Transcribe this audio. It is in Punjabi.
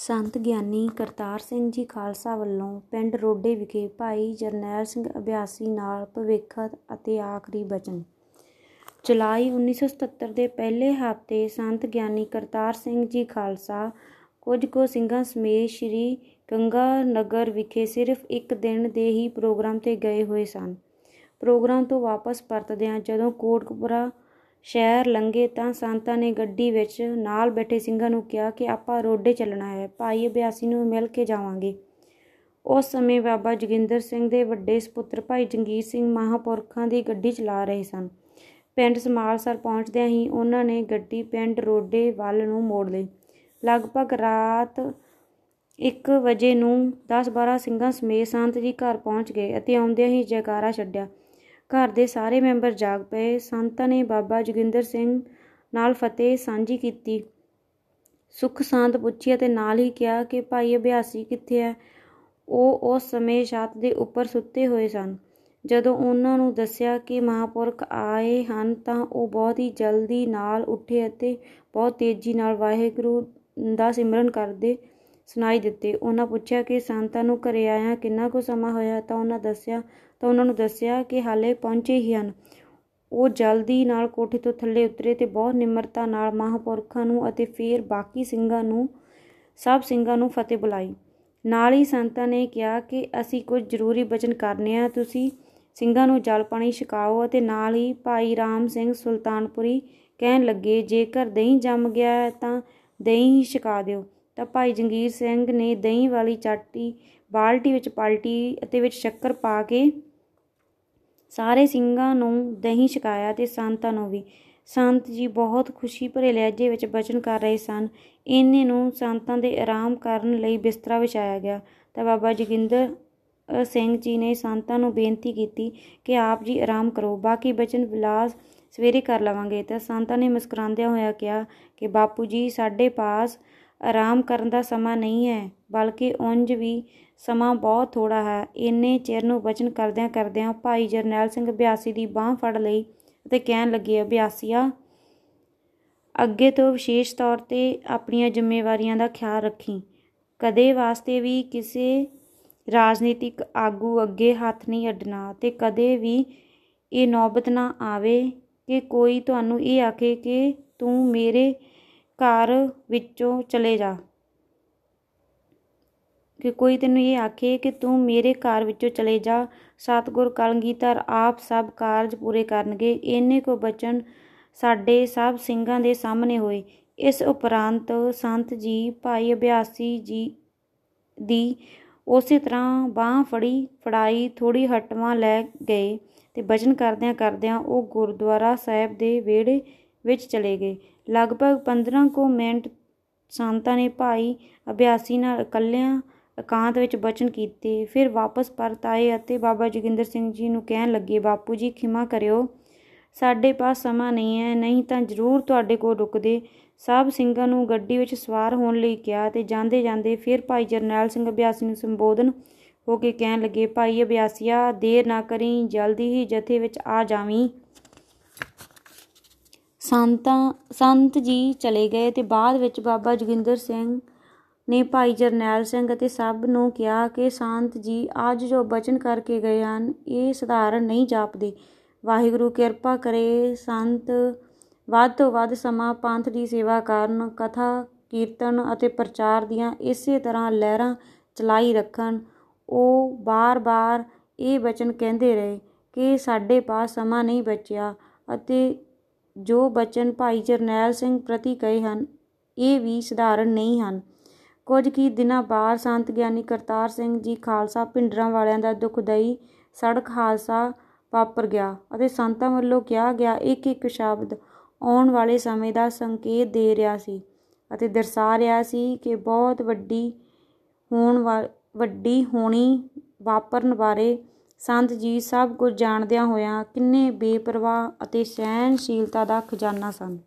ਸੰਤ ਗਿਆਨੀ ਕਰਤਾਰ ਸਿੰਘ ਜੀ ਖਾਲਸਾ ਵੱਲੋਂ ਪਿੰਡ ਰੋਡੇ ਵਿਖੇ ਭਾਈ ਜਰਨੈਲ ਸਿੰਘ ਅਭਿਆਸੀ ਨਾਲ ਭਵਿੱਖ ਅਤੇ ਆਖਰੀ ਬਚਨ। ਜੁਲਾਈ 1977 ਦੇ ਪਹਿਲੇ ਹਫ਼ਤੇ ਸੰਤ ਗਿਆਨੀ ਕਰਤਾਰ ਸਿੰਘ ਜੀ ਖਾਲਸਾ ਕੁਝ ਕੁ ਸਿੰਘਾਂ ਸਮੇਤ ਸ੍ਰੀ ਗੰਗਾ ਨਗਰ ਵਿਖੇ ਸਿਰਫ ਇੱਕ ਦਿਨ ਦੇ ਹੀ ਪ੍ਰੋਗਰਾਮ ਤੇ ਗਏ ਹੋਏ ਸਨ। ਪ੍ਰੋਗਰਾਮ ਤੋਂ ਵਾਪਸ ਪਰਤਦਿਆਂ ਜਦੋਂ ਕੋਟਕਪੁਰਾ ਸ਼ਹਿਰ ਲੰਘੇ ਤਾਂ ਸੰਤਾਂ ਨੇ ਗੱਡੀ ਵਿੱਚ ਨਾਲ ਬੈਠੇ ਸਿੰਘਾਂ ਨੂੰ ਕਿਹਾ ਕਿ ਆਪਾਂ ਰੋਡੇ ਚੱਲਣਾ ਹੈ, ਭਾਈ ਅਭਿਆਸੀ ਨੂੰ ਮਿਲ ਕੇ ਜਾਵਾਂਗੇ। ਉਸ ਸਮੇਂ ਬਾਬਾ ਜੋਗਿੰਦਰ ਸਿੰਘ ਦੇ ਵੱਡੇ ਸੁਪੁੱਤਰ ਭਾਈ ਜੰਗੀਰ ਸਿੰਘ ਮਹਾਪੁਰਖਾਂ ਦੀ ਗੱਡੀ ਚਲਾ ਰਹੇ ਸਨ। ਪਿੰਡ ਸਮਾਲਸਰ ਪਹੁੰਚਦਿਆਂ ਹੀ ਉਹਨਾਂ ਨੇ ਗੱਡੀ ਪਿੰਡ ਰੋਡੇ ਵੱਲ ਨੂੰ ਮੋੜ ਲਈ। ਲਗਭਗ ਰਾਤ 1 ਵਜੇ ਨੂੰ 10-12 ਸਿੰਘਾਂ ਸਮੇਤ ਸੰਤ ਜੀ ਘਰ ਪਹੁੰਚ ਗਏ ਅਤੇ ਆਉਂਦਿਆਂ ਹੀ ਜੈਕਾਰਾ ਛੱਡਿਆ। ਘਰ ਦੇ ਸਾਰੇ ਮੈਂਬਰ ਜਾਗ ਪਏ। ਸੰਤਾਂ ਨੇ ਬਾਬਾ ਜੋਗਿੰਦਰ ਸਿੰਘ ਨਾਲ ਫਤਿਹ ਸਾਂਝੀ ਕੀਤੀ। ਸੁਖ ਸਾਂਦ ਪੁੱਛੀ ਅਤੇ ਨਾਲ ਹੀ ਕਿਹਾ ਕਿ, ਭਾਈ, ਅਭਿਆਸੀ ਕਿੱਥੇ ਹੈ ਉਹ ਉਸ ਸਮੇਂ ਛੱਤ ਦੇ ਉੱਪਰ ਸੁੱਤੇ ਹੋਏ ਸਨ। ਜਦੋਂ ਉਹਨਾਂ ਨੂੰ ਦੱਸਿਆ ਕਿ ਮਹਾਪੁਰਖ ਆਏ ਹਨ, ਤਾਂ ਉਹ ਬਹੁਤ ਹੀ ਜਲਦੀ ਨਾਲ ਉੱਠੇ ਅਤੇ ਬਹੁਤ ਤੇਜ਼ੀ ਨਾਲ ਵਾਹਿਗੁਰੂ ਦਾ ਸਿਮਰਨ ਕਰਦੇ ਸੁਣਾਈ ਦਿੱਤੇ। ਉਹਨਾਂ ਪੁੱਛਿਆ ਕਿ ਸੰਤਾਂ ਨੂੰ ਘਰੇ ਆਇਆ ਕਿੰਨਾ ਕੁ ਸਮਾਂ ਹੋਇਆ? ਤਾਂ ਉਹਨਾਂ ਦੱਸਿਆ, ਤਾਂ ਉਹਨਾਂ ਨੂੰ ਦੱਸਿਆ ਕਿ ਹਾਲੇ ਪਹੁੰਚੇ ਹੀ ਹਨ। ਉਹ ਜਲਦੀ ਨਾਲ ਕੋਠੇ ਤੋਂ ਥੱਲੇ ਉਤਰੇ ਤੇ ਬਹੁਤ ਨਿਮਰਤਾ ਨਾਲ ਮਹਾਪੁਰਖਾਂ ਨੂੰ ਅਤੇ ਫਿਰ ਬਾਕੀ ਸਿੰਘਾਂ ਨੂੰ, ਸਭ ਸਿੰਘਾਂ ਨੂੰ ਫਤਿਹ ਬੁਲਾਈ। ਨਾਲ ਹੀ ਸੰਤਾਂ ਨੇ ਕਿਹਾ ਕਿ ਅਸੀਂ ਕੁਝ ਜ਼ਰੂਰੀ ਬਚਨ ਕਰਨੇ ਆ, ਤੁਸੀਂ ਸਿੰਘਾਂ ਨੂੰ ਜਲ ਪਾਣੀ ਛਕਾਓ ਅਤੇ ਨਾਲ ਹੀ ਭਾਈ ਰਾਮ ਸਿੰਘ ਸੁਲਤਾਨਪੁਰੀ ਕਹਿਣ ਲੱਗੇ, ਜੇਕਰ ਦਹੀਂ ਜੰਮ ਗਿਆ ਤਾਂ ਦਹੀਂ ਹੀ ਛਕਾ ਦਿਓ। ਤਾਂ ਭਾਈ ਜੰਗੀਰ ਸਿੰਘ ਨੇ ਦਹੀਂ ਵਾਲੀ ਚਾਟੀ ਬਾਲਟੀ ਵਿੱਚ ਪਲਟੀ ਅਤੇ ਵਿੱਚ ਸ਼ੱਕਰ ਪਾ ਕੇ ਸਾਰੇ ਸਿੰਘਾਂ ਨੂੰ ਦਹੀਂ ਛਕਾਇਆ ਤੇ ਸੰਤਾਂ ਨੂੰ ਵੀ। ਸੰਤ ਜੀ ਬਹੁਤ ਖੁਸ਼ੀ ਭਰੇ ਲਹਿਜੇ ਵਿੱਚ ਬਚਨ ਕਰ ਰਹੇ ਸਨ। ਇੰਨੇ ਨੂੰ ਸੰਤਾਂ ਦੇ ਆਰਾਮ ਕਰਨ ਲਈ ਬਿਸਤਰਾ ਵਿਛਾਇਆ ਗਿਆ। ਤਾਂ ਬਾਬਾ ਜੋਗਿੰਦਰ ਸਿੰਘ ਜੀ ਨੇ ਸੰਤਾਂ ਨੂੰ ਬੇਨਤੀ ਕੀਤੀ ਕਿ ਆਪ ਜੀ ਆਰਾਮ ਕਰੋ, ਬਾਕੀ ਬਚਨ ਵਿਲਾਸ ਸਵੇਰੇ ਕਰ ਲਵਾਂਗੇ। ਤਾਂ ਸੰਤਾਂ ਨੇ ਮੁਸਕਰਾਉਂਦਿਆਂ ਹੋਇਆ ਕਿਹਾ ਕਿ ਬਾਪੂ ਜੀ, ਸਾਡੇ ਪਾਸ ਆਰਾਮ ਕਰਨ ਦਾ ਸਮਾਂ ਨਹੀਂ ਹੈ, ਬਲਕਿ ਉਂਝ ਵੀ ਸਮਾਂ ਬਹੁਤ ਥੋੜਾ ਹੈ। ਇੰਨੇ ਚਿਰ ਨੂੰ ਬਚਨ ਕਰਦਿਆਂ ਕਰਦਿਆਂ ਭਾਈ ਜਰਨੈਲ ਸਿੰਘ ਅਭਿਆਸੀ ਦੀ ਬਾਹ ਫੜ ਲਈ ਅਤੇ ਕਹਿਣ ਲੱਗੇ ਅਭਿਆਸੀਆ ਅੱਗੇ ਤੋਂ ਵਿਸ਼ੇਸ਼ ਤੌਰ ਤੇ ਆਪਣੀਆਂ ਜ਼ਿੰਮੇਵਾਰੀਆਂ ਦਾ ਖਿਆਲ ਰੱਖੀ। ਕਦੇ ਵਾਸਤੇ ਵੀ ਕਿਸੇ ਰਾਜਨੀਤਿਕ ਆਗੂ ਅੱਗੇ ਹੱਥ ਨਹੀਂ ਅੱਡਣਾ ਤੇ ਕਦੇ ਵੀ ਇਹ ਨੌਬਤ ਨਾ ਆਵੇ ਕਿ ਕੋਈ ਤੁਹਾਨੂੰ ਇਹ ਆਖੇ ਕਿ ਤੂੰ ਮੇਰੇ ਘਰ ਵਿੱਚੋਂ ਚਲੇ ਜਾ। ਕਿ ਕੋਈ ਤੈਨੂੰ ਇਹ ਆਖੇ ਕਿ ਤੂੰ ਮੇਰੇ ਘਰ ਵਿੱਚੋਂ ਚਲੇ ਜਾ। ਸਤਗੁਰ, ਕਲਗੀਧਰ ਆਪ ਸਭ ਕਾਰਜ ਪੂਰੇ ਕਰਨਗੇ। ਇੰਨੇ ਕੋ ਬਚਨ ਸਾਡੇ ਸਭ ਸਿੰਘਾਂ ਦੇ ਸਾਹਮਣੇ ਹੋਏ। ਇਸ ਉਪਰੰਤ ਸੰਤ ਜੀ, ਭਾਈ ਅਭਿਆਸੀ ਜੀ ਦੀ ਉਸੇ ਤਰ੍ਹਾਂ ਬਾਹ ਫੜੀ, ਫੜਾਈ ਥੋੜੀ ਹਟਵਾ ਲੈ ਗਏ ਤੇ ਬਚਨ ਕਰਦਿਆਂ ਕਰਦਿਆਂ ਉਹ ਗੁਰਦੁਆਰਾ ਸਾਹਿਬ ਦੇ ਵਿਹੜੇ ਵਿੱਚ ਚਲੇ ਗਏ। ਲਗਭਗ 15 ਕੁ ਮਿੰਟ ਸੰਤਾਂ ਨੇ ਭਾਈ ਅਭਿਆਸੀ ਨਾਲ ਇਕੱਲਿਆਂ ਇਕਾਂਤ ਵਿੱਚ ਬਚਨ ਕੀਤੇ। ਫਿਰ ਵਾਪਸ ਪਰਤ ਆਏ ਅਤੇ ਬਾਬਾ ਜੋਗਿੰਦਰ ਸਿੰਘ ਜੀ ਨੂੰ ਕਹਿਣ ਲੱਗੇ, ਬਾਪੂ ਜੀ, ਖਿਮਾ ਕਰਿਓ। ਸਾਡੇ ਪਾਸ ਸਮਾਂ ਨਹੀਂ ਹੈ, ਨਹੀਂ ਤਾਂ ਜ਼ਰੂਰ ਤੁਹਾਡੇ ਕੋਲ ਰੁਕਦੇ। ਸਭ ਸਿੰਘਾਂ ਨੂੰ ਗੱਡੀ ਵਿੱਚ ਸਵਾਰ ਹੋਣ ਲਈ ਕਿਹਾ ਤੇ ਜਾਂਦੇ ਜਾਂਦੇ ਫਿਰ ਭਾਈ ਜਰਨੈਲ ਸਿੰਘ ਅਭਿਆਸੀ ਨੂੰ ਸੰਬੋਧਨ ਹੋ ਕੇ ਕਹਿਣ ਲੱਗੇ, ਭਾਈ ਅਭਿਆਸੀਆ, ਦੇਰ ਨਾ ਕਰੀ, ਜਲਦੀ ਹੀ ਜਥੇ ਵਿੱਚ ਆ ਜਾਵੀਂ। ਸੰਤਾਂ, ਸੰਤ ਜੀ ਚਲੇ ਗਏ ਤੇ ਬਾਅਦ ਵਿੱਚ ਬਾਬਾ ਜੋਗਿੰਦਰ ਸਿੰਘ ਨੇ ਭਾਈ ਜਰਨੈਲ ਸਿੰਘ ਅਤੇ ਸਭ ਨੂੰ ਕਿਹਾ ਕਿ ਸੰਤ ਜੀ, ਅੱਜ ਜੋ ਬਚਨ ਕਰਕੇ ਗਏ ਹਨ, ਇਹ ਸਧਾਰਨ ਨਹੀਂ ਜਾਪਦੇ। ਵਾਹਿਗੁਰੂ ਕਿਰਪਾ ਕਰੇ ਸੰਤ। ਵੱਧ ਤੋਂ ਵੱਧ ਸਮਾਂ ਪੰਥ ਦੀ ਸੇਵਾ ਕਰਨ, ਕਥਾ, ਕੀਰਤਨ ਅਤੇ ਪ੍ਰਚਾਰ ਦੀਆਂ ਇਸੇ ਤਰ੍ਹਾਂ ਲਹਿਰਾਂ ਚਲਾਈ ਰੱਖਣ। ਉਹ ਬਾਰ-ਬਾਰ ਇਹ ਬਚਨ ਕਹਿੰਦੇ ਰਹੇ ਕਿ ਸਾਡੇ ਪਾਸ ਸਮਾਂ ਨਹੀਂ ਬਚਿਆ ਅਤੇ ਜੋ ਬਚਨ ਭਾਈ ਜਰਨੈਲ ਸਿੰਘ ਪ੍ਰਤੀ ਕਹੇ ਹਨ, ਇਹ ਵੀ ਸਧਾਰਨ ਨਹੀਂ ਹਨ। ਕੁਝ ਕੀ ਦਿਨਾਂ ਬਾਅਦ ਸੰਤ ਗਿਆਨੀ ਕਰਤਾਰ ਸਿੰਘ ਜੀ ਖਾਲਸਾ ਪਿੰਡਰਾਂ ਵਾਲਿਆਂ ਦਾ ਦੁਖਦਾਈ ਸੜਕ ਹਾਦਸਾ ਵਾਪਰ ਗਿਆ ਅਤੇ ਸੰਤਾਂ ਵੱਲੋਂ ਕਿਹਾ ਗਿਆ ਇੱਕ ਇੱਕ ਸ਼ਬਦ ਆਉਣ ਵਾਲੇ ਸਮੇਂ ਦਾ ਸੰਕੇਤ ਦੇ ਰਿਹਾ ਸੀ ਅਤੇ ਦਰਸਾ ਰਿਹਾ ਸੀ ਕਿ ਬਹੁਤ ਵੱਡੀ ਹੋਣ ਵੱਡੀ ਹੋਣੀ ਵਾਪਰਨ ਬਾਰੇ ਸੰਤ ਜੀ ਸਭ ਕੁਝ ਜਾਣਦਿਆਂ ਹੋਇਆਂ ਕਿੰਨੇ ਬੇਪਰਵਾਹ ਅਤੇ ਸਹਿਨਸ਼ੀਲਤਾ ਦਾ ਖਜ਼ਾਨਾ ਸਨ।